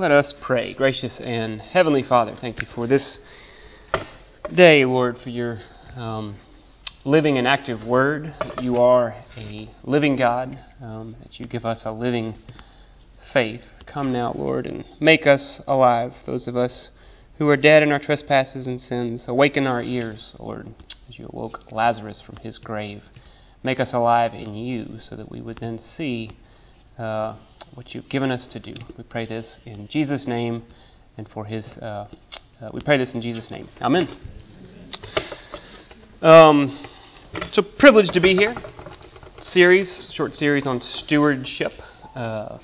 Let us pray. Gracious and Heavenly Father, thank you for this day, Lord, for your um, living and active word. You are a living God, um, that you give us a living faith. Come now, Lord, and make us alive, those of us who are dead in our trespasses and sins. Awaken our ears, Lord, as you awoke Lazarus from his grave. Make us alive in you, so that we would then see. Uh, what you've given us to do. We pray this in Jesus' name and for His. Uh, uh, we pray this in Jesus' name. Amen. Um, it's a privilege to be here. Series, short series on stewardship, uh,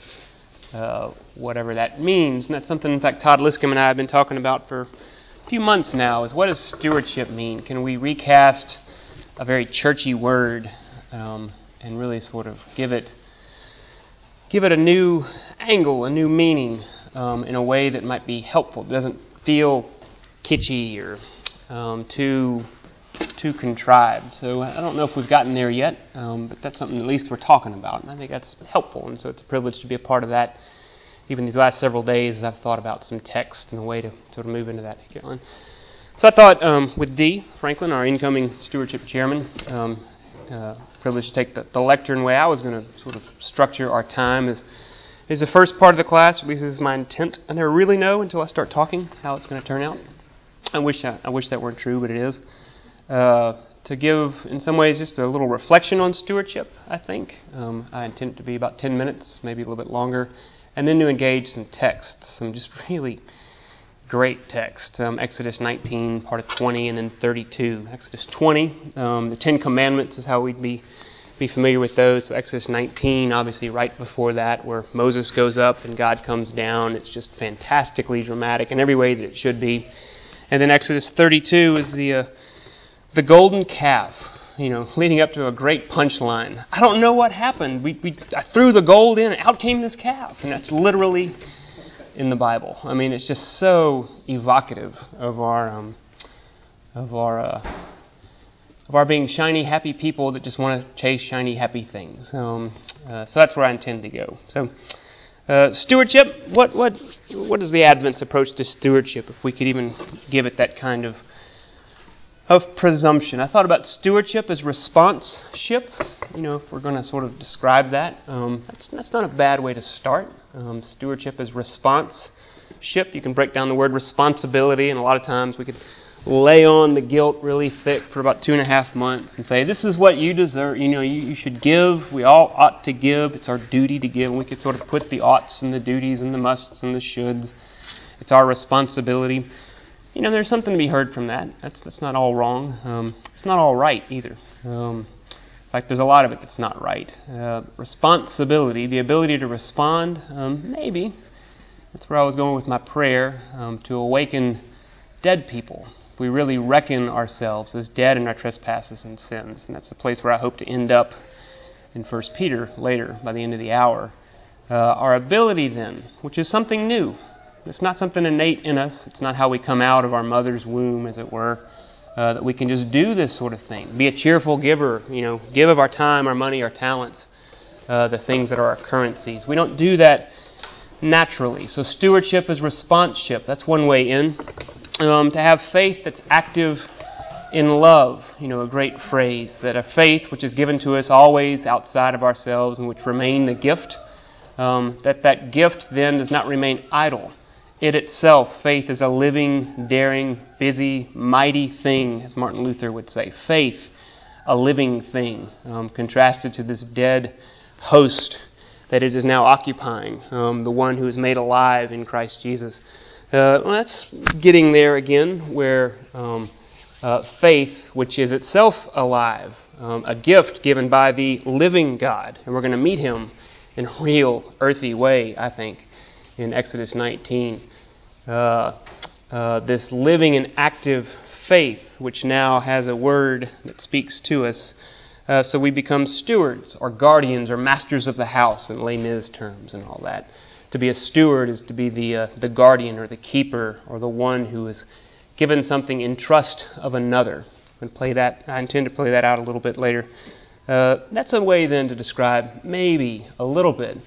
uh, whatever that means. And that's something, in fact, Todd Liscomb and I have been talking about for a few months now. Is what does stewardship mean? Can we recast a very churchy word um, and really sort of give it give it a new angle, a new meaning um, in a way that might be helpful. It doesn't feel kitschy or um, too too contrived. So I don't know if we've gotten there yet, um, but that's something at least we're talking about, and I think that's helpful. And so it's a privilege to be a part of that. Even these last several days, I've thought about some text and a way to sort of move into that. So I thought um, with Dee Franklin, our incoming stewardship chairman, um, uh, privilege to take the, lecture and the lectern way I was going to sort of structure our time is is the first part of the class, at least this is my intent. I never really know until I start talking how it's going to turn out. I wish I, I wish that weren't true, but it is. Uh, to give, in some ways, just a little reflection on stewardship, I think. Um, I intend to be about 10 minutes, maybe a little bit longer, and then to engage some texts, some just really great text. Um, Exodus 19, part of 20, and then 32. Exodus 20, um, the Ten Commandments is how we'd be be familiar with those. So Exodus 19, obviously right before that, where Moses goes up and God comes down. It's just fantastically dramatic in every way that it should be. And then Exodus 32 is the uh, the golden calf. You know, leading up to a great punchline. I don't know what happened. We, we I threw the gold in, and out came this calf, and that's literally in the Bible. I mean, it's just so evocative of our um, of our uh, of our being shiny, happy people that just want to chase shiny, happy things. Um, uh, so that's where I intend to go. So. Uh, stewardship. What what what is the Advent's approach to stewardship? If we could even give it that kind of of presumption. I thought about stewardship as response-ship. You know, if we're going to sort of describe that, um, that's, that's not a bad way to start. Um, stewardship as response-ship. You can break down the word responsibility, and a lot of times we could lay on the guilt really thick for about two and a half months and say, this is what you deserve. You know, you, you should give. We all ought to give. It's our duty to give. And we could sort of put the oughts and the duties and the musts and the shoulds. It's our responsibility you know, there's something to be heard from that. That's, that's not all wrong. Um, it's not all right either. Um, in fact, there's a lot of it that's not right. Uh, responsibility, the ability to respond, um, maybe. That's where I was going with my prayer um, to awaken dead people. We really reckon ourselves as dead in our trespasses and sins. And that's the place where I hope to end up in 1 Peter later by the end of the hour. Uh, our ability, then, which is something new, it's not something innate in us. It's not how we come out of our mother's womb, as it were, uh, that we can just do this sort of thing. Be a cheerful giver, you know, give of our time, our money, our talents, uh, the things that are our currencies. We don't do that naturally. So stewardship is responseship. That's one way in. Um, to have faith that's active in love, you know, a great phrase, that a faith which is given to us always outside of ourselves and which remain the gift, um, that that gift then does not remain idle it itself, faith is a living, daring, busy, mighty thing, as Martin Luther would say. Faith, a living thing, um, contrasted to this dead host that it is now occupying, um, the one who is made alive in Christ Jesus. Uh, well, that's getting there again, where um, uh, faith, which is itself alive, um, a gift given by the living God, and we're going to meet him in a real earthy way, I think in Exodus 19. Uh, uh, this living and active faith, which now has a word that speaks to us. Uh, so we become stewards or guardians or masters of the house in Les Mis terms and all that. To be a steward is to be the, uh, the guardian or the keeper or the one who is given something in trust of another. And play that. I intend to play that out a little bit later. Uh, that's a way then to describe maybe a little bit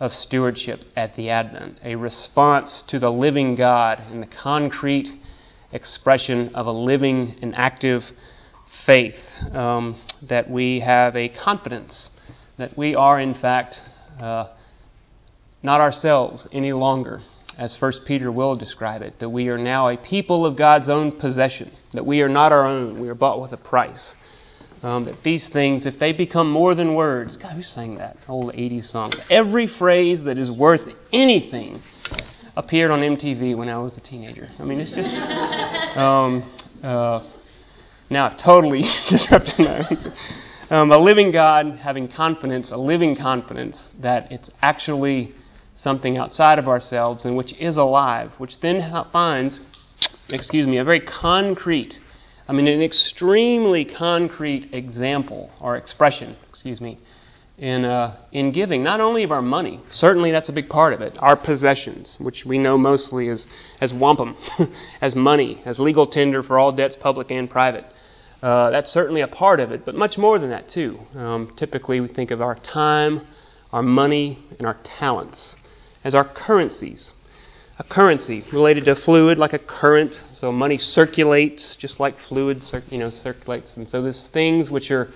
of stewardship at the Advent, a response to the living God in the concrete expression of a living and active faith, um, that we have a confidence that we are, in fact, uh, not ourselves any longer, as 1 Peter will describe it, that we are now a people of God's own possession, that we are not our own, we are bought with a price. Um, that these things, if they become more than words, God, who sang that old 80s song? Every phrase that is worth anything appeared on MTV when I was a teenager. I mean, it's just. Um, uh, now I've totally disrupted my answer. Um, a living God having confidence, a living confidence that it's actually something outside of ourselves and which is alive, which then finds, excuse me, a very concrete I mean, an extremely concrete example or expression, excuse me, in, uh, in giving, not only of our money, certainly that's a big part of it, our possessions, which we know mostly as, as wampum, as money, as legal tender for all debts, public and private. Uh, that's certainly a part of it, but much more than that, too. Um, typically, we think of our time, our money, and our talents as our currencies a currency related to fluid like a current. So money circulates just like fluid you know, circulates. And so these things which are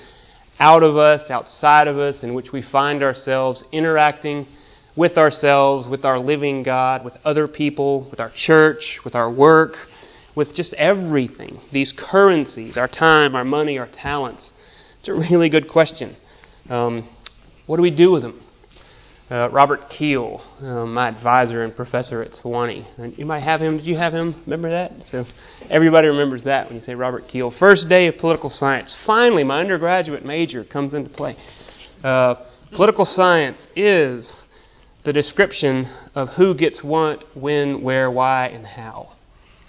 out of us, outside of us, in which we find ourselves interacting with ourselves, with our living God, with other people, with our church, with our work, with just everything. These currencies, our time, our money, our talents. It's a really good question. Um, what do we do with them? Uh, Robert Keel, uh, my advisor and professor at Sewanee. And you might have him. Did you have him? Remember that? So everybody remembers that when you say Robert Keel. First day of political science. Finally, my undergraduate major comes into play. Uh, political science is the description of who gets what, when, where, why, and how.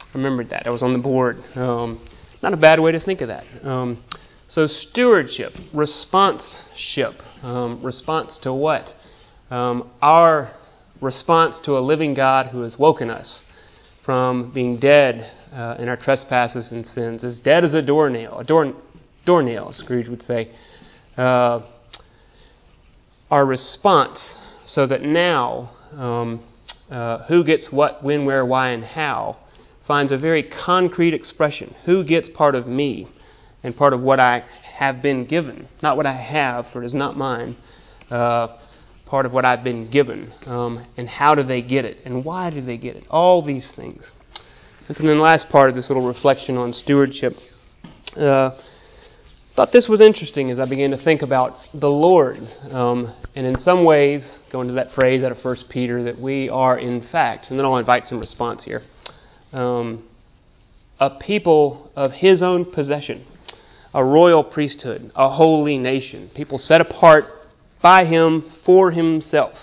I remembered that. I was on the board. Um, not a bad way to think of that. Um, so stewardship, response-ship. Um, response to what? Um, our response to a living God who has woken us from being dead uh, in our trespasses and sins, as dead as a doornail, a door, doornail, Scrooge would say. Uh, our response, so that now um, uh, who gets what, when, where, why, and how finds a very concrete expression. Who gets part of me and part of what I have been given? Not what I have, for it is not mine. Uh, part of what I've been given. Um, and how do they get it? And why do they get it? All these things. And then the last part of this little reflection on stewardship. Uh, thought this was interesting as I began to think about the Lord. Um, and in some ways, going to that phrase out of 1 Peter, that we are in fact, and then I'll invite some response here, um, a people of His own possession, a royal priesthood, a holy nation, people set apart by Him for Himself.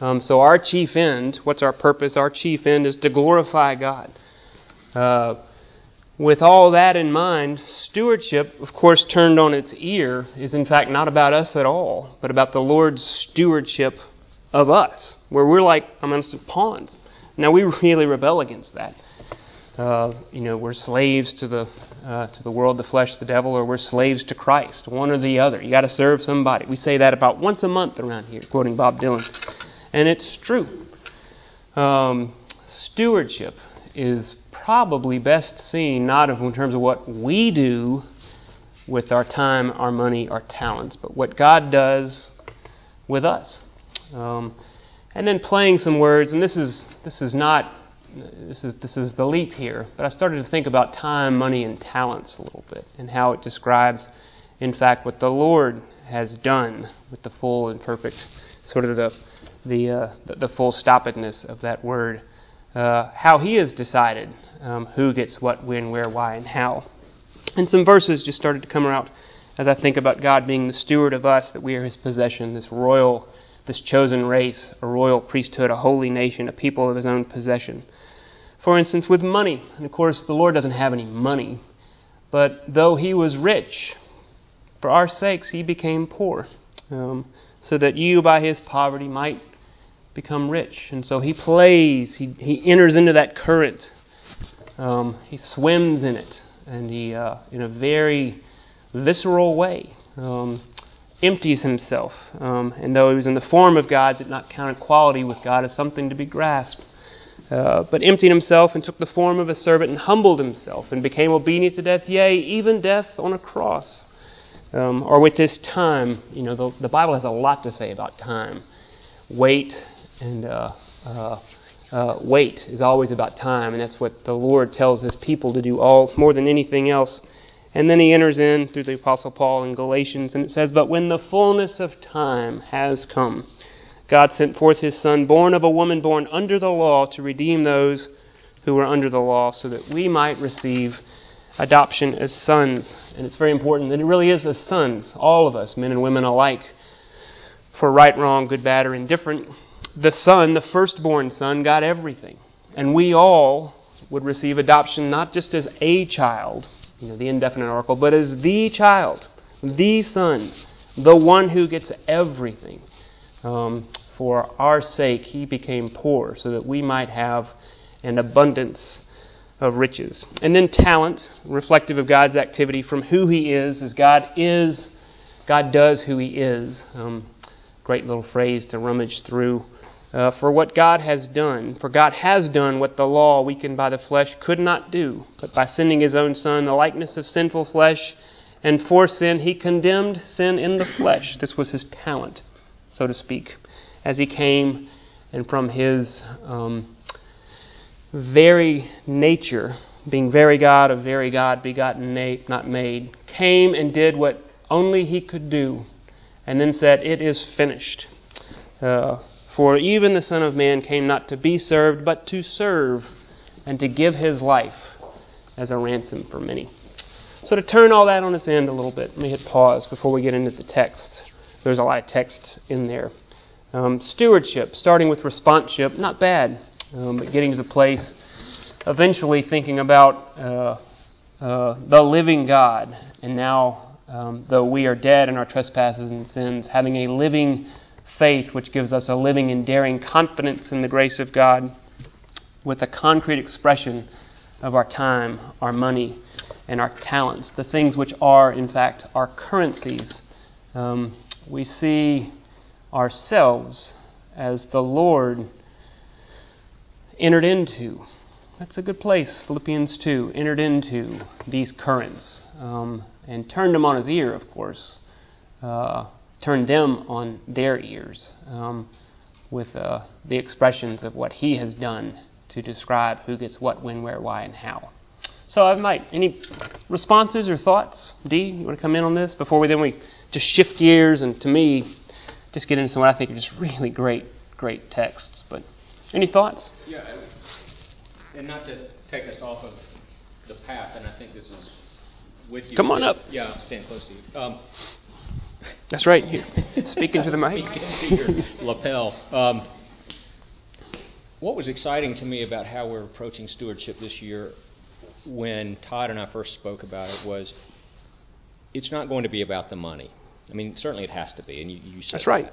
Um, so, our chief end, what's our purpose? Our chief end is to glorify God. Uh, with all that in mind, stewardship, of course, turned on its ear, is in fact not about us at all, but about the Lord's stewardship of us, where we're like amongst pawns. Now, we really rebel against that uh, you know, we're slaves to the uh, to the world, the flesh, the devil, or we're slaves to Christ, one or the other. You got to serve somebody. We say that about once a month around here, quoting Bob Dylan, and it's true. Um, stewardship is probably best seen not in terms of what we do with our time, our money, our talents, but what God does with us. Um, and then playing some words, and this is this is not this is this is the leap here. But I started to think about time, money, and talents a little bit, and how it describes, in fact, what the Lord has done with the full and perfect, sort of the the uh, the, the, full stoppedness of that word. Uh, how He has decided um, who gets what, when, where, why, and how. And some verses just started to come out as I think about God being the steward of us, that we are His possession, this royal this chosen race, a royal priesthood, a holy nation, a people of his own possession. For instance, with money. And of course, the Lord doesn't have any money. But though he was rich, for our sakes he became poor, um, so that you by his poverty might become rich. And so he plays, he, he enters into that current, um, he swims in it, and he, uh, in a very visceral way, um, empties himself, um, and though he was in the form of God, did not count equality with God as something to be grasped, uh, but emptied himself and took the form of a servant and humbled himself and became obedient to death, yea, even death on a cross. Um, or with this time, you know, the, the, Bible has a lot to say about time. Wait and uh, uh, uh, wait is always about time, and that's what the Lord tells His people to do all more than anything else. And then he enters in through the Apostle Paul in Galatians, and it says, But when the fullness of time has come, God sent forth his Son, born of a woman born under the law, to redeem those who were under the law, so that we might receive adoption as sons. And it's very important that it really is as sons, all of us, men and women alike, for right, wrong, good, bad, or indifferent. The Son, the firstborn Son, got everything. And we all would receive adoption not just as a child, you know, the indefinite article, but as the child, the son, the one who gets everything. Um, for our sake, he became poor so that we might have an abundance of riches. And then talent, reflective of God's activity from who he is, as God is, God does who he is. Um, great little phrase to rummage through uh, for what God has done. For God has done what the law, weakened by the flesh, could not do. But by sending His own Son, the likeness of sinful flesh, and for sin, He condemned sin in the flesh. This was His talent, so to speak, as He came and from His um, very nature, being very God of very God, begotten, not made, came and did what only He could do, and then said, It is finished. Uh, for even the Son of Man came not to be served, but to serve, and to give his life as a ransom for many. So, to turn all that on its end a little bit, let me hit pause before we get into the text. There's a lot of text in there. Um, stewardship, starting with responseship, not bad, um, but getting to the place, eventually thinking about uh, uh, the living God, and now, um, though we are dead in our trespasses and sins, having a living faith, which gives us a living and daring confidence in the grace of God, with a concrete expression of our time, our money, and our talents, the things which are, in fact, our currencies. Um, we see ourselves as the Lord entered into. That's a good place, Philippians 2, entered into these currents um, and turned them on his ear, of course. Uh, turn them on their ears um, with uh, the expressions of what he has done to describe who gets what, when, where, why, and how. So, I might any responses or thoughts? Dee, you want to come in on this before we then we just shift gears and to me just get into what I think are just really great, great texts. But any thoughts? Yeah, and not to take us off of the path, and I think this is with you. Come on up. Yeah, I'll stand close to you. Um, that's right. Speaking to the mic. Speaking to your lapel. Um, what was exciting to me about how we're approaching stewardship this year when Todd and I first spoke about it was it's not going to be about the money. I mean, certainly it has to be, and you, you said That's right.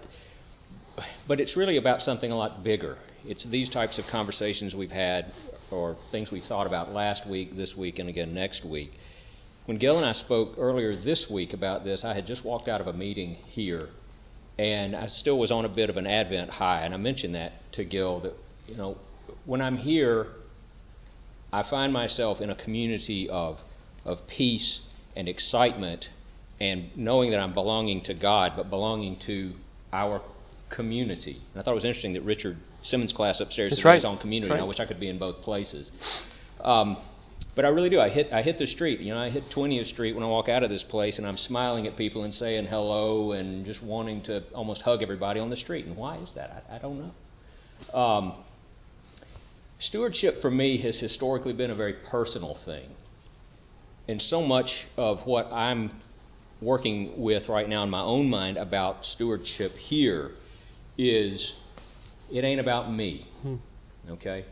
That. But it's really about something a lot bigger. It's these types of conversations we've had or things we thought about last week, this week, and again next week when Gil and I spoke earlier this week about this, I had just walked out of a meeting here, and I still was on a bit of an Advent high, and I mentioned that to Gil that you know when I'm here, I find myself in a community of of peace and excitement, and knowing that I'm belonging to God, but belonging to our community. And I thought it was interesting that Richard Simmons' class upstairs That's right. on community. Right. I wish I could be in both places. Um, but I really do. I hit I hit the street. You know, I hit 20th Street when I walk out of this place, and I'm smiling at people and saying hello and just wanting to almost hug everybody on the street. And why is that? I, I don't know. Um, stewardship for me has historically been a very personal thing, and so much of what I'm working with right now in my own mind about stewardship here is it ain't about me. Hmm. Okay?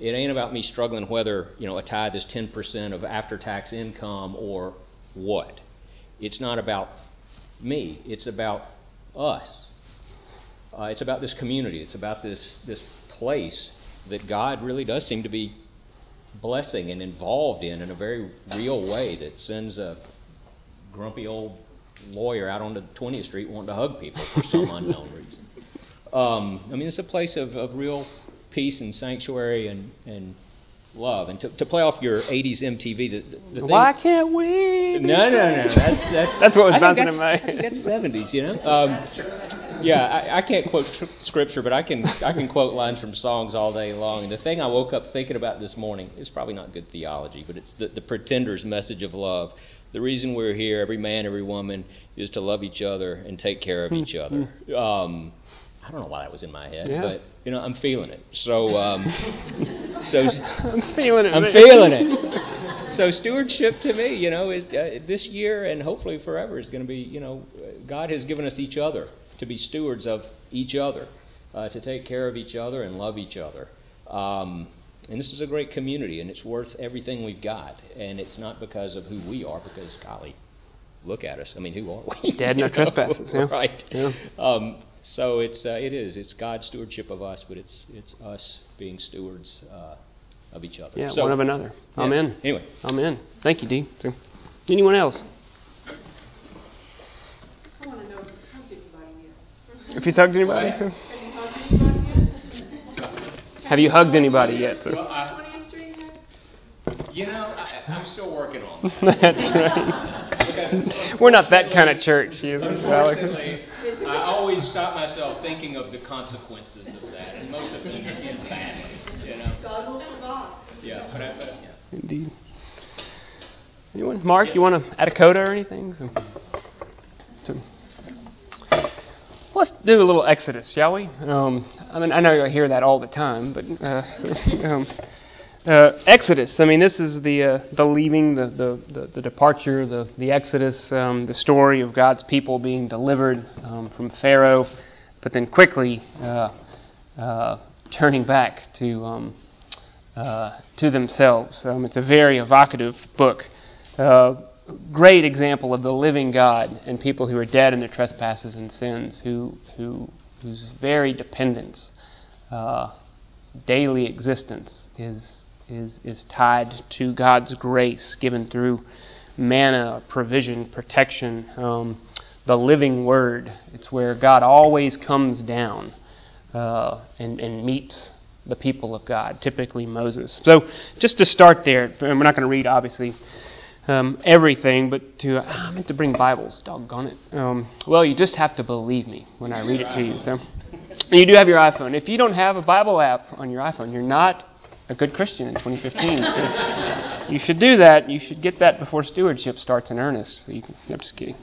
It ain't about me struggling whether you know a tithe is 10% of after-tax income or what. It's not about me. It's about us. Uh, it's about this community. It's about this this place that God really does seem to be blessing and involved in in a very real way that sends a grumpy old lawyer out on the 20th Street wanting to hug people for some unknown reason. Um, I mean, it's a place of, of real peace and sanctuary and, and love. And to, to play off your 80s MTV, the, the thing, Why can't we? No, no, no. That's that's, That's what was bouncing in my I think that's 70s, you know. Um, yeah, I, I can't quote tr- scripture, but I can I can quote lines from songs all day long. And the thing I woke up thinking about this morning is probably not good theology, but it's the, the Pretender's message of love. The reason we're here, every man, every woman, is to love each other and take care of each other. Um, I don't know why that was in my head, Yeah. but you know I'm feeling it. So um, so I'm feeling it. I'm man. feeling it. So stewardship to me, you know, is uh, this year and hopefully forever is going to be, you know, God has given us each other to be stewards of each other, uh, to take care of each other and love each other. Um, and this is a great community, and it's worth everything we've got. And it's not because of who we are, because golly, look at us. I mean, who are we? Dead in our trespasses, yeah. right. Yeah. Um, so it's uh, it is it's God's stewardship of us, but it's it's us being stewards uh, of each other. Yeah, So- one of another. yeah. Amen. Anyway, Amen. Thank you, Dee. So, anyone else? I want to know if you've hugged anybody yet. If you hugged anybody? Have you hugged anybody yet? Have you hugged anybody yet? Well, I, 20th Street yet? you know, I, I'm still working on that. That's right. Because We're not that kind of church, you know, Alex. Unfortunately, I always stop myself thinking of the consequences of that, and most of them end badly. You know. God will provide. Yeah, but I, but, yeah. Indeed. Anyone? Mark, you want to add a coda or anything? So, so, let's do a little Exodus, shall we? Um, I mean, I know you hear that all the time, but uh, um, uh, Exodus. I mean, this is the uh, the leaving, the the, the, the departure, the the Exodus, um, the story of God's people being delivered um, from Pharaoh, but then quickly uh, uh, turning back to. Um, uh, to themselves. Um, it's a very evocative book. Uh, great example of the living God and people who are dead in their trespasses and sins, who, who, whose very dependence, daily existence, is, is, is tied to God's grace given through manna, provision, protection, um, the living Word. It's where God always comes down uh, and, and meets the people of God, typically Moses. So, just to start there, and we're not going to read, obviously, um, everything, but to ah, I meant to bring Bibles. Doggone it. Um, well, you just have to believe me when I read it to you. So, you do have your iPhone. If you don't have a Bible app on your iPhone, you're not a good Christian in 2015. So, you should do that. You should get that before stewardship starts in earnest. So you can, I'm just kidding.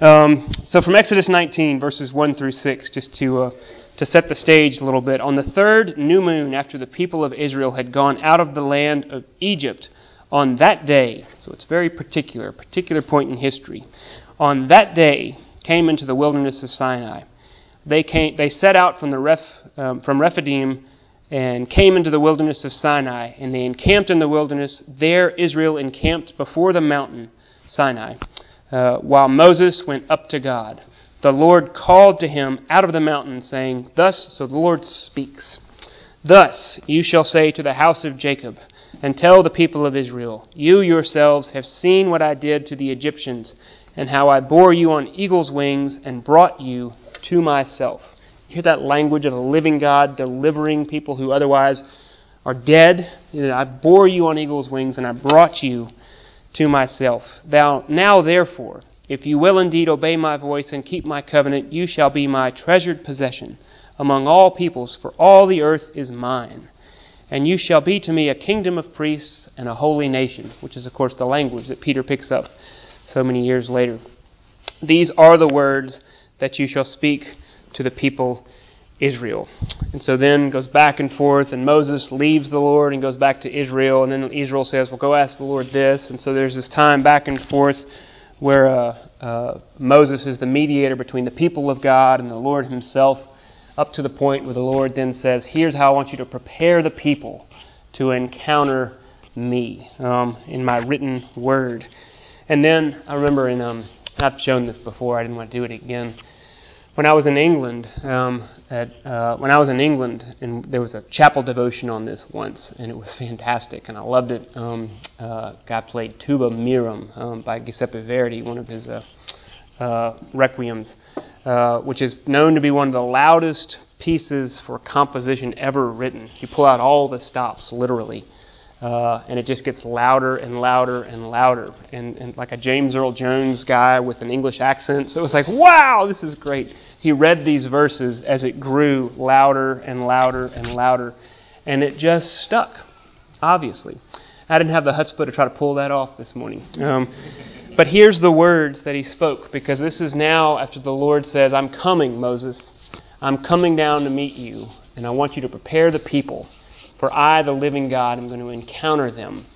Um, so, from Exodus 19, verses 1 through 6, just to uh, to set the stage a little bit. On the third new moon after the people of Israel had gone out of the land of Egypt, on that day, so it's very particular, a particular point in history, on that day came into the wilderness of Sinai. They, came, they set out from, the Ref, um, from Rephidim and came into the wilderness of Sinai, and they encamped in the wilderness. There Israel encamped before the mountain, Sinai, uh, while Moses went up to God the Lord called to him out of the mountain, saying, Thus, so the Lord speaks, Thus you shall say to the house of Jacob, and tell the people of Israel, You yourselves have seen what I did to the Egyptians, and how I bore you on eagle's wings and brought you to myself. Hear that language of a living God delivering people who otherwise are dead? I bore you on eagle's wings, and I brought you to myself. Thou, now therefore, if you will indeed obey my voice and keep my covenant, you shall be my treasured possession among all peoples, for all the earth is mine. And you shall be to me a kingdom of priests and a holy nation, which is, of course, the language that Peter picks up so many years later. These are the words that you shall speak to the people Israel. And so then goes back and forth, and Moses leaves the Lord and goes back to Israel, and then Israel says, Well, go ask the Lord this. And so there's this time back and forth where uh, uh, Moses is the mediator between the people of God and the Lord Himself, up to the point where the Lord then says, Here's how I want you to prepare the people to encounter me um, in my written word. And then I remember in, um, I've shown this before, I didn't want to do it again. When I was in England, um, at, uh, when I was in England, and there was a chapel devotion on this once, and it was fantastic, and I loved it. Um, uh, guy played tuba mirum um, by Giuseppe Verdi, one of his uh, uh, requiems, uh, which is known to be one of the loudest pieces for composition ever written. You pull out all the stops, literally. Uh, and it just gets louder and louder and louder. And, and like a James Earl Jones guy with an English accent. So it was like, wow, this is great. He read these verses as it grew louder and louder and louder. And it just stuck, obviously. I didn't have the chutzpah to try to pull that off this morning. Um, but here's the words that he spoke, because this is now after the Lord says, I'm coming, Moses. I'm coming down to meet you, and I want you to prepare the people for I, the living God, am going to encounter them,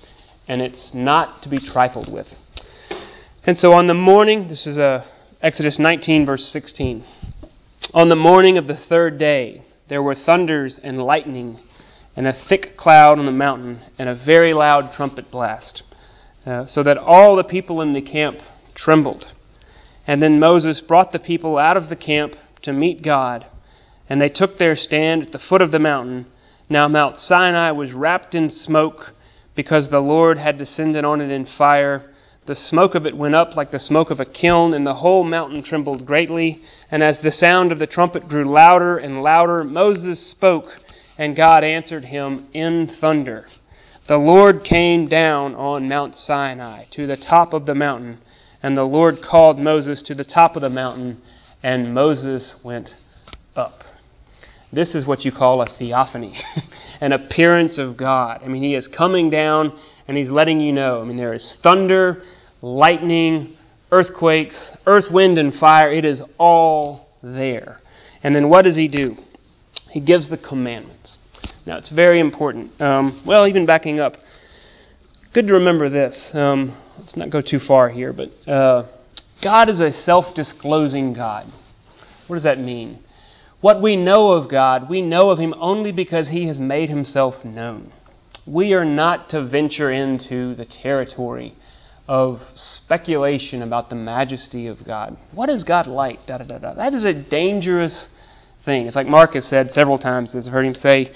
and it's not to be trifled with. And so on the morning, this is uh, Exodus 19, verse 16. On the morning of the third day, there were thunders and lightning, and a thick cloud on the mountain, and a very loud trumpet blast, uh, so that all the people in the camp trembled. And then Moses brought the people out of the camp to meet God, and they took their stand at the foot of the mountain now Mount Sinai was wrapped in smoke because the Lord had descended on it in fire. The smoke of it went up like the smoke of a kiln, and the whole mountain trembled greatly. And as the sound of the trumpet grew louder and louder, Moses spoke, and God answered him in thunder. The Lord came down on Mount Sinai to the top of the mountain, and the Lord called Moses to the top of the mountain, and Moses went up. This is what you call a theophany, an appearance of God. I mean, He is coming down and He's letting you know. I mean, there is thunder, lightning, earthquakes, earth, wind, and fire. It is all there. And then what does He do? He gives the commandments. Now, it's very important. Um, well, even backing up, good to remember this. Um, let's not go too far here, but uh, God is a self disclosing God. What does that mean? What we know of God, we know of Him only because He has made Himself known. We are not to venture into the territory of speculation about the majesty of God. What is God like? Da, da, da, da. That is a dangerous thing. It's like Mark has said several times, as I've heard him say,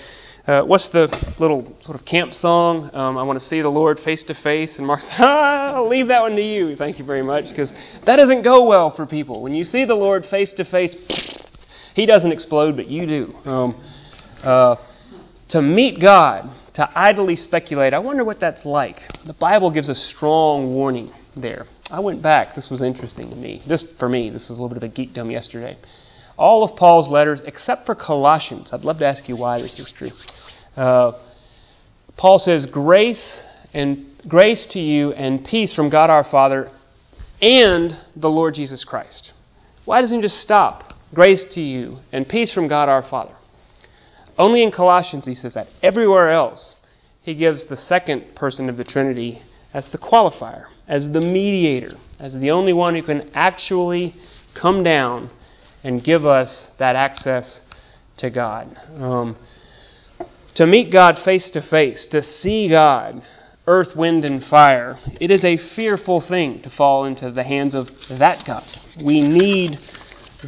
uh, what's the little sort of camp song? Um, I want to see the Lord face to face. And Mark ah, I'll leave that one to you. Thank you very much. Because that doesn't go well for people. When you see the Lord face to face, he doesn't explode, but you do. Um, uh, to meet God, to idly speculate, I wonder what that's like. The Bible gives a strong warning there. I went back. This was interesting to me. This, for me, this was a little bit of a geekdom yesterday. All of Paul's letters, except for Colossians, I'd love to ask you why this is true. Uh, Paul says, "Grace and grace to you and peace from God our Father and the Lord Jesus Christ." Why doesn't he just stop? Grace to you and peace from God our Father. Only in Colossians he says that. Everywhere else, he gives the second person of the Trinity as the qualifier, as the mediator, as the only one who can actually come down and give us that access to God. Um, to meet God face to face, to see God, earth, wind, and fire, it is a fearful thing to fall into the hands of that God. We need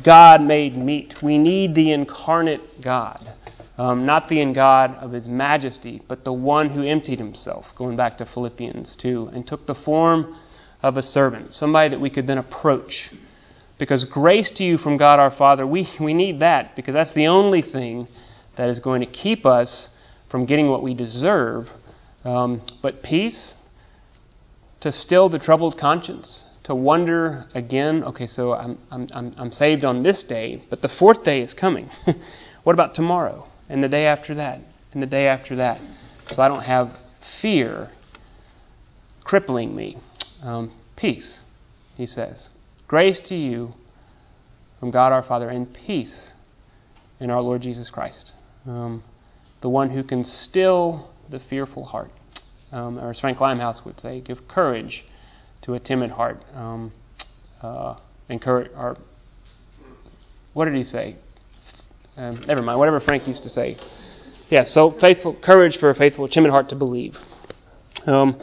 God made meat. We need the incarnate God. Um, not the God of his majesty, but the one who emptied himself, going back to Philippians 2, and took the form of a servant, somebody that we could then approach. Because grace to you from God our Father, we, we need that, because that's the only thing that is going to keep us from getting what we deserve. Um, but peace, to still the troubled conscience, to wonder again, okay, so I'm, I'm, I'm saved on this day, but the fourth day is coming. what about tomorrow? And the day after that? And the day after that? So I don't have fear crippling me. Um, peace, he says. Grace to you from God our Father, and peace in our Lord Jesus Christ. Um, the one who can still the fearful heart. Um, or as Frank Limehouse would say, give courage to a timid heart. Um, uh, encourage, or what did he say? Um, never mind. Whatever Frank used to say. Yeah. So faithful courage for a faithful, timid heart to believe. Um,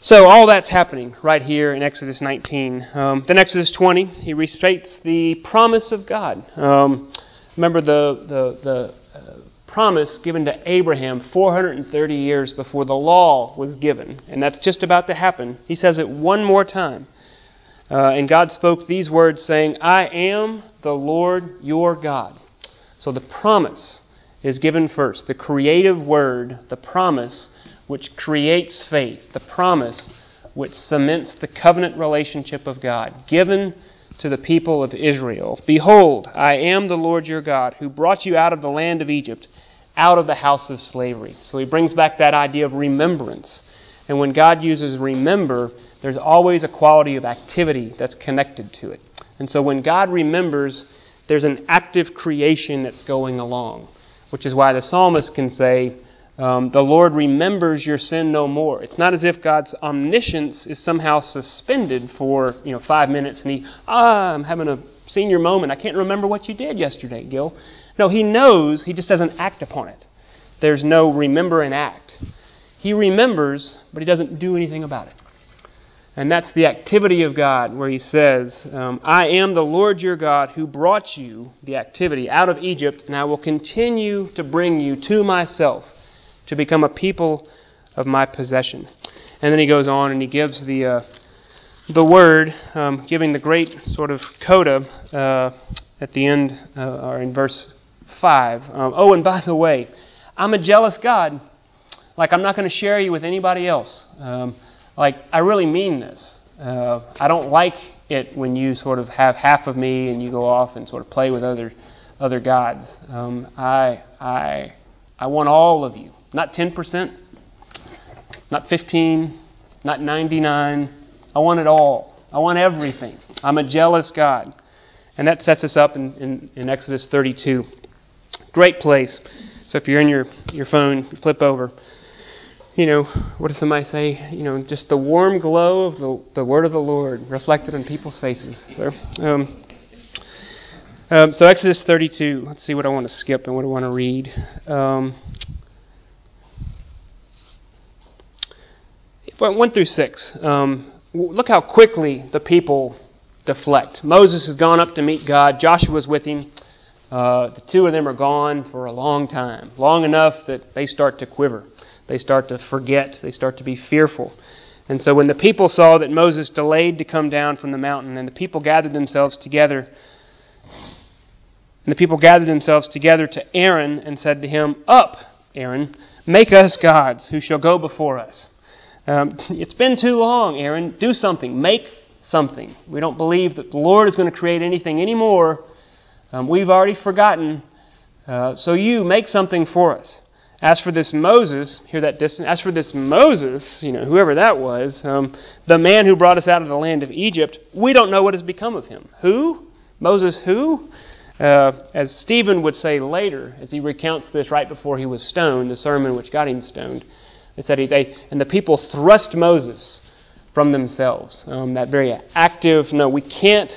so all that's happening right here in Exodus 19. Um, then Exodus 20, he restates the promise of God. Um, remember the the the uh, promise given to Abraham 430 years before the law was given, and that's just about to happen. He says it one more time. Uh, and God spoke these words, saying, I am the Lord your God. So the promise is given first. The creative word, the promise, which creates faith, the promise which cements the covenant relationship of God, given to the people of Israel Behold, I am the Lord your God, who brought you out of the land of Egypt, out of the house of slavery. So he brings back that idea of remembrance. And when God uses remember, there's always a quality of activity that's connected to it. And so when God remembers, there's an active creation that's going along, which is why the psalmist can say, um, the Lord remembers your sin no more. It's not as if God's omniscience is somehow suspended for you know five minutes and he ah I'm having a senior moment. I can't remember what you did yesterday, Gil. No, he knows. He just doesn't act upon it. There's no remember and act. He remembers, but he doesn't do anything about it. And that's the activity of God, where He says, um, I am the Lord your God who brought you, the activity, out of Egypt, and I will continue to bring you to myself to become a people of my possession. And then he goes on and he gives the, uh, the word, um, giving the great sort of coda uh, at the end, uh, or in verse 5. Um, oh, and by the way, I'm a jealous God. Like, I'm not going to share you with anybody else. Um, like, I really mean this. Uh, I don't like it when you sort of have half of me and you go off and sort of play with other other gods. Um, I I I want all of you. Not 10%, not 15, not 99. I want it all. I want everything. I'm a jealous God. And that sets us up in, in, in Exodus 32. Great place. So if you're in your, your phone, flip over. You know, what does somebody say? You know, just the warm glow of the, the word of the Lord reflected on people's faces. So, um, um, so Exodus 32. Let's see what I want to skip and what I want to read. Um, 1 through 6. Um, look how quickly the people deflect. Moses has gone up to meet God, Joshua's with him. Uh, the two of them are gone for a long time, long enough that they start to quiver. They start to forget. They start to be fearful. And so when the people saw that Moses delayed to come down from the mountain, and the people gathered themselves together, and the people gathered themselves together to Aaron and said to him, Up, Aaron, make us gods who shall go before us. Um, it's been too long, Aaron. Do something. Make something. We don't believe that the Lord is going to create anything anymore. Um, we've already forgotten. Uh, so you make something for us. As for this Moses, hear that distance. As for this Moses, you know, whoever that was, um, the man who brought us out of the land of Egypt, we don't know what has become of him. Who? Moses who? Uh, as Stephen would say later, as he recounts this right before he was stoned, the sermon which got him stoned. It said, they, and the people thrust Moses from themselves. Um, that very active, no, we can't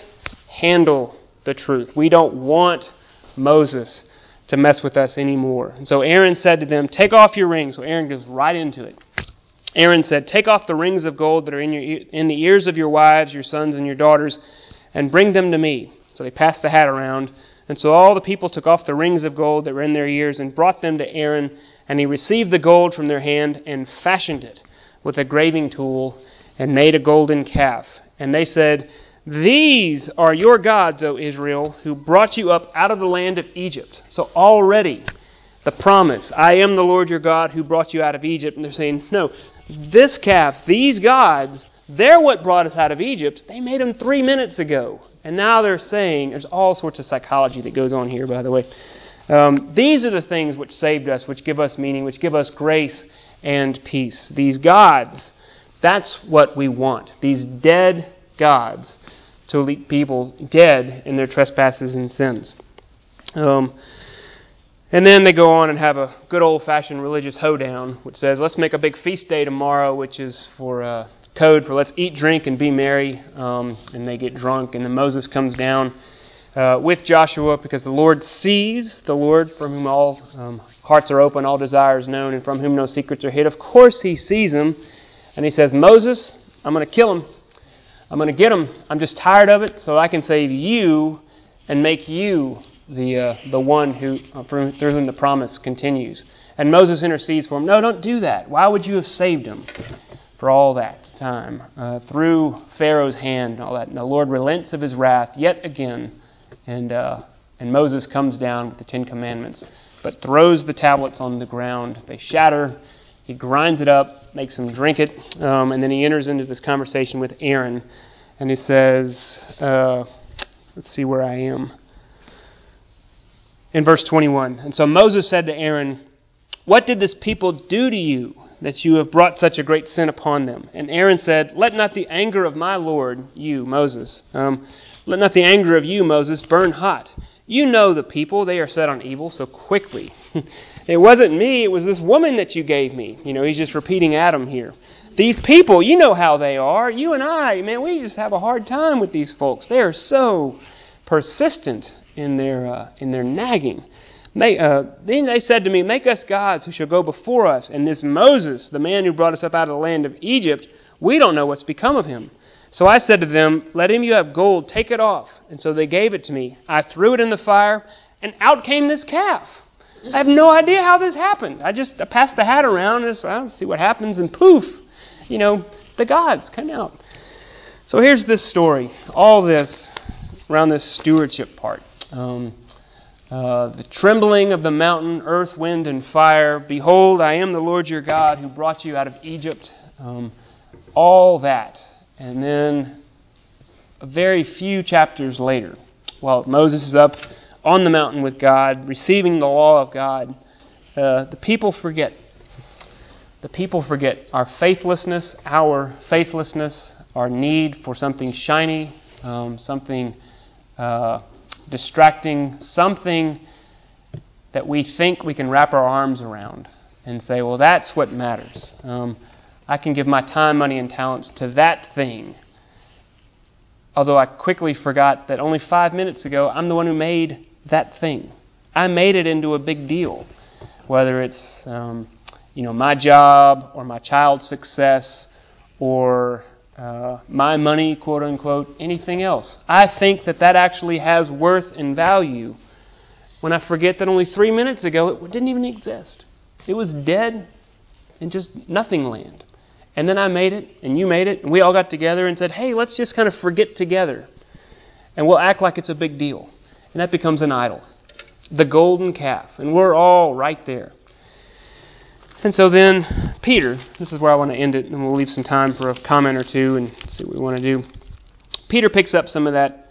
handle the truth. We don't want Moses to mess with us anymore. And so Aaron said to them, Take off your rings. So Aaron goes right into it. Aaron said, Take off the rings of gold that are in, your, in the ears of your wives, your sons, and your daughters, and bring them to me. So they passed the hat around. And so all the people took off the rings of gold that were in their ears and brought them to Aaron and he received the gold from their hand and fashioned it with a graving tool and made a golden calf. And they said, These are your gods, O Israel, who brought you up out of the land of Egypt. So already the promise, I am the Lord your God who brought you out of Egypt. And they're saying, No, this calf, these gods, they're what brought us out of Egypt. They made them three minutes ago. And now they're saying, there's all sorts of psychology that goes on here, by the way. Um, these are the things which saved us, which give us meaning, which give us grace and peace. These gods, that's what we want. These dead gods to lead people dead in their trespasses and sins. Um, and then they go on and have a good old fashioned religious hoedown, which says, let's make a big feast day tomorrow, which is for uh, code for let's eat, drink, and be merry. Um, and they get drunk, and then Moses comes down uh, with Joshua because the Lord sees, the Lord from whom all um, hearts are open, all desires known, and from whom no secrets are hid. Of course, he sees him, and he says, Moses, I'm going to kill him. I'm going to get him. I'm just tired of it, so I can save you and make you the, uh, the one who, uh, through whom the promise continues. And Moses intercedes for him. No, don't do that. Why would you have saved him? for all that time uh, through Pharaoh's hand and all that. And the Lord relents of his wrath yet again, and uh, and Moses comes down with the Ten Commandments, but throws the tablets on the ground. They shatter. He grinds it up, makes them drink it, um, and then he enters into this conversation with Aaron, and he says, uh, "Let's see where I am." In verse 21, and so Moses said to Aaron. What did this people do to you that you have brought such a great sin upon them? And Aaron said, Let not the anger of my Lord, you, Moses, um, let not the anger of you, Moses, burn hot. You know the people, they are set on evil so quickly. it wasn't me, it was this woman that you gave me. You know, he's just repeating Adam here. These people, you know how they are. You and I, man, we just have a hard time with these folks. They are so persistent in their, uh, in their nagging. Uh, then they said to me, Make us gods who shall go before us. And this Moses, the man who brought us up out of the land of Egypt, we don't know what's become of him. So I said to them, Let him you have gold, take it off. And so they gave it to me. I threw it in the fire, and out came this calf. I have no idea how this happened. I just I passed the hat around and I see what happens, and poof, you know, the gods come out. So here's this story. All this around this stewardship part. Um, uh, the trembling of the mountain, earth, wind, and fire. Behold, I am the Lord your God who brought you out of Egypt. Um, all that. And then, a very few chapters later, while Moses is up on the mountain with God, receiving the law of God, uh, the people forget. The people forget our faithlessness, our faithlessness, our need for something shiny, um, something. Uh, distracting, something that we think we can wrap our arms around and say, well, that's what matters. Um, I can give my time, money, and talents to that thing. Although I quickly forgot that only five minutes ago, I'm the one who made that thing. I made it into a big deal. Whether it's um, you know my job or my child's success or uh, my money, quote unquote, anything else. I think that that actually has worth and value when I forget that only three minutes ago it didn't even exist. It was dead and just nothing land. And then I made it, and you made it, and we all got together and said, hey, let's just kind of forget together. And we'll act like it's a big deal. And that becomes an idol. The golden calf. And we're all right there. And so then, Peter, this is where I want to end it, and we'll leave some time for a comment or two and see what we want to do. Peter picks up some of that,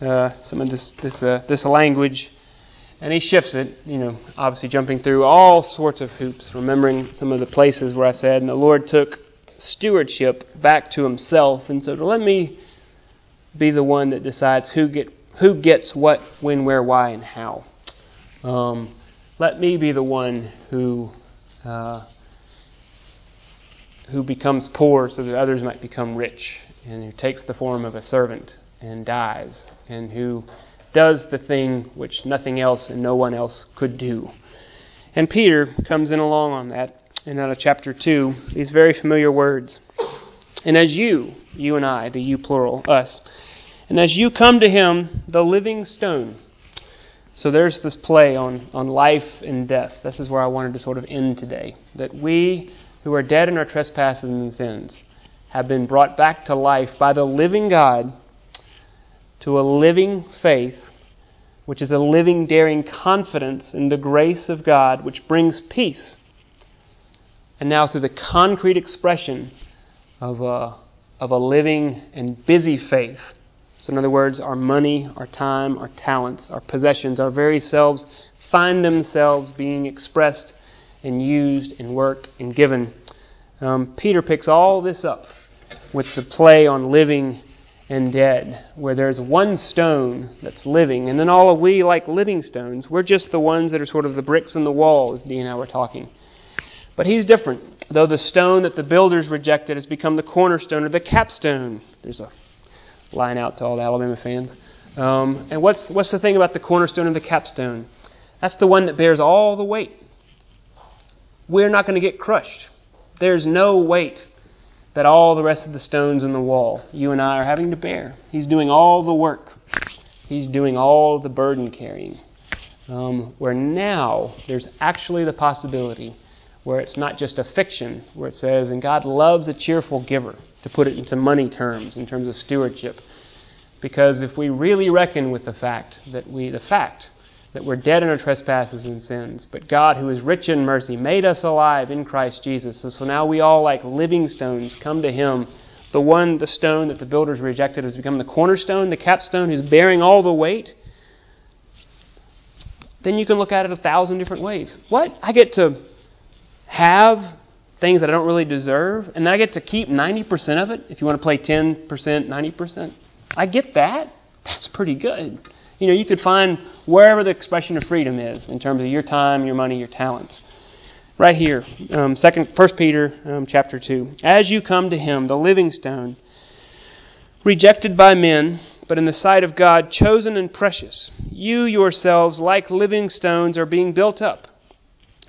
uh, some of this this uh, this language, and he shifts it. You know, obviously jumping through all sorts of hoops, remembering some of the places where I said, and the Lord took stewardship back to Himself, and so to let me be the one that decides who get who gets what, when, where, why, and how. Um, let me be the one who uh, who becomes poor so that others might become rich, and who takes the form of a servant and dies, and who does the thing which nothing else and no one else could do. And Peter comes in along on that, and out uh, of chapter 2, these very familiar words. And as you, you and I, the you plural, us, and as you come to him, the living stone, so there's this play on, on life and death. This is where I wanted to sort of end today. That we who are dead in our trespasses and sins have been brought back to life by the living God to a living faith, which is a living, daring confidence in the grace of God, which brings peace. And now, through the concrete expression of a, of a living and busy faith, so, in other words, our money, our time, our talents, our possessions, our very selves find themselves being expressed and used and worked and given. Um, Peter picks all this up with the play on living and dead, where there's one stone that's living, and then all of we, like living stones, we're just the ones that are sort of the bricks in the wall, as Dee and I were talking. But he's different. Though the stone that the builders rejected has become the cornerstone or the capstone. There's a line out to all the Alabama fans. Um, and what's, what's the thing about the cornerstone and the capstone? That's the one that bears all the weight. We're not going to get crushed. There's no weight that all the rest of the stones in the wall you and I are having to bear. He's doing all the work. He's doing all the burden carrying. Um, where now there's actually the possibility where it's not just a fiction, where it says, and God loves a cheerful giver, to put it into money terms, in terms of stewardship. Because if we really reckon with the fact that we, the fact that we're dead in our trespasses and sins, but God, who is rich in mercy, made us alive in Christ Jesus. And so now we all, like living stones, come to Him. The one, the stone that the builders rejected, has become the cornerstone, the capstone, who's bearing all the weight. Then you can look at it a thousand different ways. What? I get to have things that I don't really deserve, and I get to keep 90% of it if you want to play 10%, 90%. I get that. That's pretty good. You know, you could find wherever the expression of freedom is in terms of your time, your money, your talents. Right here, um, second, First Peter um, chapter two. As you come to Him, the living stone, rejected by men, but in the sight of God, chosen and precious, you yourselves, like living stones, are being built up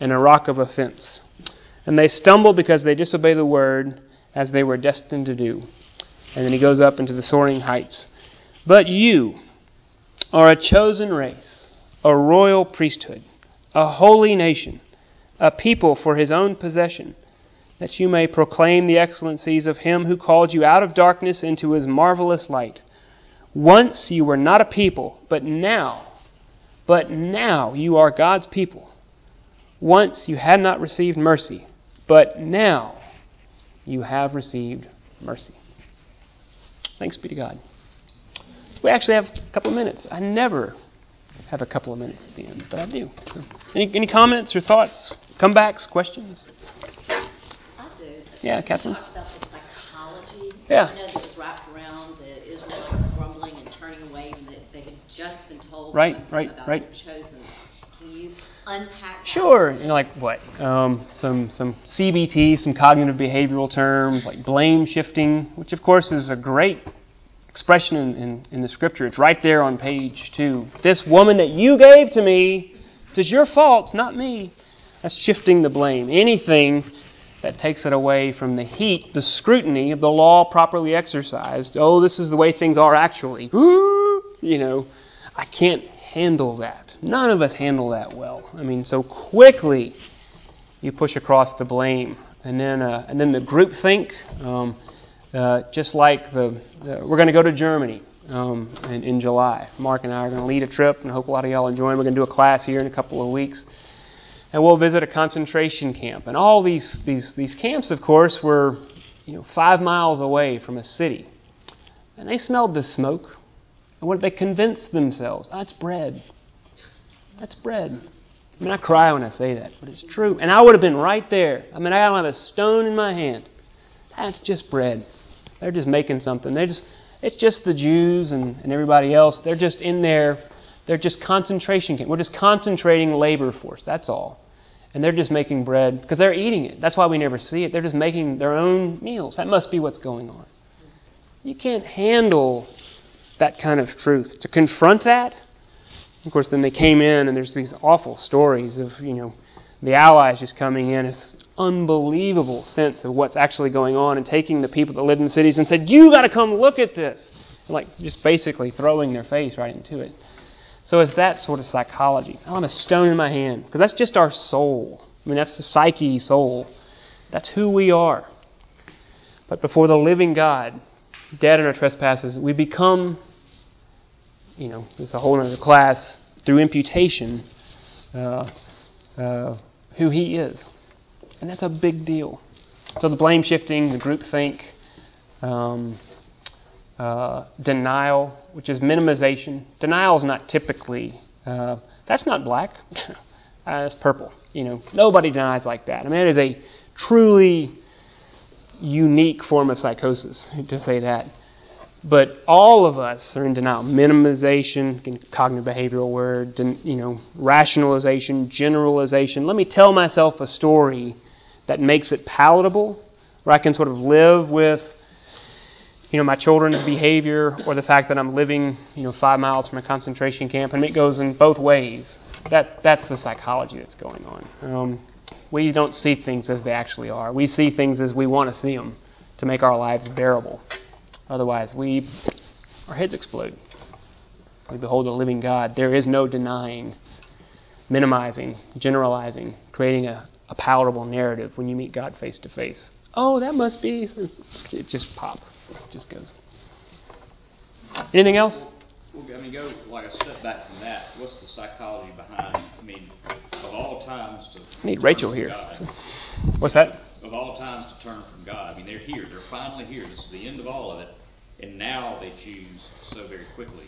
and a rock of offense. And they stumble because they disobey the word as they were destined to do. And then he goes up into the soaring heights. But you are a chosen race, a royal priesthood, a holy nation, a people for his own possession, that you may proclaim the excellencies of him who called you out of darkness into his marvelous light. Once you were not a people, but now, but now you are God's people. Once you had not received mercy, but now you have received mercy. Thanks be to God. We actually have a couple of minutes. I never have a couple of minutes at the end, but I do. So, any, any comments or thoughts, comebacks, questions? I do. Yeah, Catherine. Talks about the psychology. Yeah. You know, that was wrapped around the Israelites grumbling and turning away when they, they had just been told Right, about right, right. they're chosen. Can you unpack? Sure. You know, like what? Um, some some CBT, some cognitive behavioral terms like blame shifting, which of course is a great expression in, in, in the scripture. It's right there on page two. This woman that you gave to me, it's your fault, not me. That's shifting the blame. Anything that takes it away from the heat, the scrutiny of the law properly exercised. Oh, this is the way things are actually. Ooh, you know, I can't handle that. None of us handle that well. I mean, so quickly you push across the blame, and then uh, and then the group think. Um, uh, just like the, we're going to go to Germany um, in, in July. Mark and I are going to lead a trip, and I hope a lot of y'all enjoy. We're going to do a class here in a couple of weeks, and we'll visit a concentration camp. And all these these these camps, of course, were you know five miles away from a city, and they smelled the smoke. And what did they convince themselves? Ah, that's bread. That's bread. I mean, I cry when I say that, but it's true. And I would have been right there. I mean, I don't have a stone in my hand. That's just bread. They're just making something. They just it's just the Jews and, and everybody else. They're just in there. They're just concentration camp. We're just concentrating labor force. That's all. And they're just making bread because they're eating it. That's why we never see it. They're just making their own meals. That must be what's going on. You can't handle that kind of truth. To confront that, of course, then they came in and there's these awful stories of, you know, the Allies just coming in. It's unbelievable sense of what's actually going on and taking the people that lived in the cities and said, You got to come look at this. And like just basically throwing their face right into it. So it's that sort of psychology. I want a stone in my hand because that's just our soul. I mean, that's the psyche soul. That's who we are. But before the living God, dead in our trespasses, we become, you know, there's a whole other class through imputation, uh, uh, who He is. And that's a big deal. So the blame shifting, the group think, um, uh, denial, which is minimization. Denial is not typically, uh, that's not black. uh, that's purple. You know, nobody denies like that. I mean, it is a truly unique form of psychosis to say that. But all of us are in denial. Minimization, cognitive behavioral word, you know, rationalization, generalization. Let me tell myself a story that makes it palatable, where I can sort of live with, you know, my children's behavior or the fact that I'm living, you know, five miles from a concentration camp, and it goes in both ways. That that's the psychology that's going on. Um, we don't see things as they actually are. We see things as we want to see them to make our lives bearable. Otherwise, we our heads explode. We behold the living God. There is no denying, minimizing, generalizing, creating a, a palatable narrative when you meet God face to face. Oh, that must be. It just pop. It just goes. Anything else? Well, I mean, go like a step back from that. What's the psychology behind? I mean, of all times to I need Rachel here. God, What's that? Of all times to turn from God. I mean, they're here. They're finally here. This is the end of all of it, and now they choose so very quickly.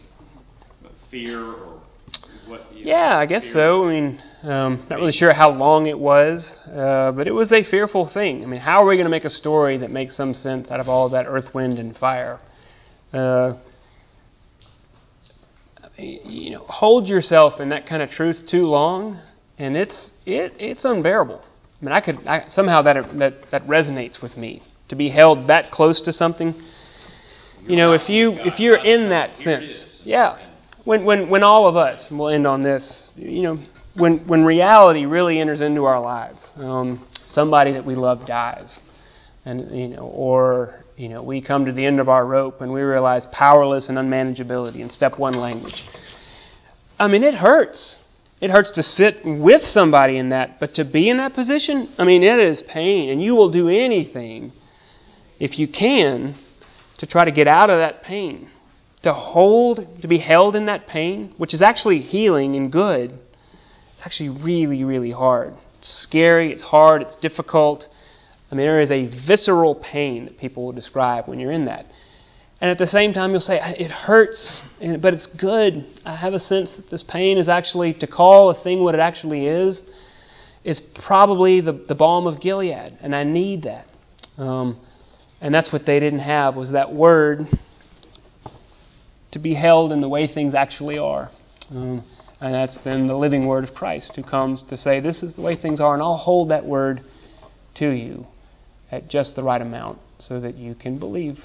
Fear or what? You know, yeah, I guess fear. so. I mean, um, not really sure how long it was, uh, but it was a fearful thing. I mean, how are we going to make a story that makes some sense out of all that earth, wind, and fire? Uh, you know, hold yourself in that kind of truth too long, and it's it it's unbearable. I mean, I could I, somehow that that that resonates with me to be held that close to something. You know, if you if you're in that sense, yeah. When when when all of us, and we'll end on this. You know, when when reality really enters into our lives, um, somebody that we love dies, and you know, or you know, we come to the end of our rope and we realize powerless and unmanageability in step one language. I mean, it hurts. It hurts to sit with somebody in that, but to be in that position, I mean, it is pain, and you will do anything if you can to try to get out of that pain. To hold, to be held in that pain, which is actually healing and good, it's actually really, really hard. It's scary, it's hard, it's difficult. I mean, there is a visceral pain that people will describe when you're in that. And at the same time, you'll say, it hurts, but it's good. I have a sense that this pain is actually, to call a thing what it actually is, is probably the, the balm of Gilead, and I need that. Um, and that's what they didn't have, was that word to be held in the way things actually are. Um, and that's then the living word of Christ who comes to say, This is the way things are, and I'll hold that word to you at just the right amount so that you can believe.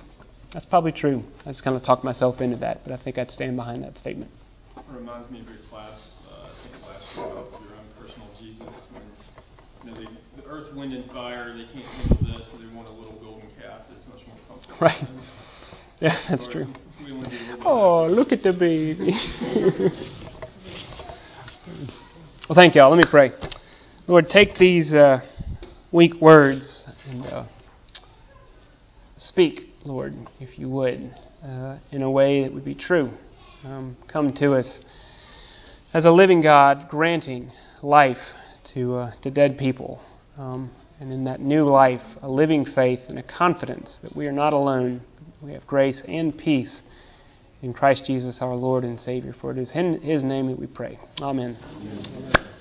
That's probably true. I just kind of talked myself into that, but I think I'd stand behind that statement. It reminds me of your class, uh, I think last year, about your own personal Jesus. You know, they, the earth, wind, and fire, they can't handle this, so they want a little golden calf that's much more comfortable. Right. Yeah, that's true. Oh, look at the baby. well, thank y'all. Let me pray. Lord, take these. Uh, weak words and uh, speak, Lord, if you would, uh, in a way that would be true. Um, come to us as a living God, granting life to, uh, to dead people. Um, and in that new life, a living faith and a confidence that we are not alone. We have grace and peace in Christ Jesus, our Lord and Savior. For it is in His name that we pray. Amen. Amen.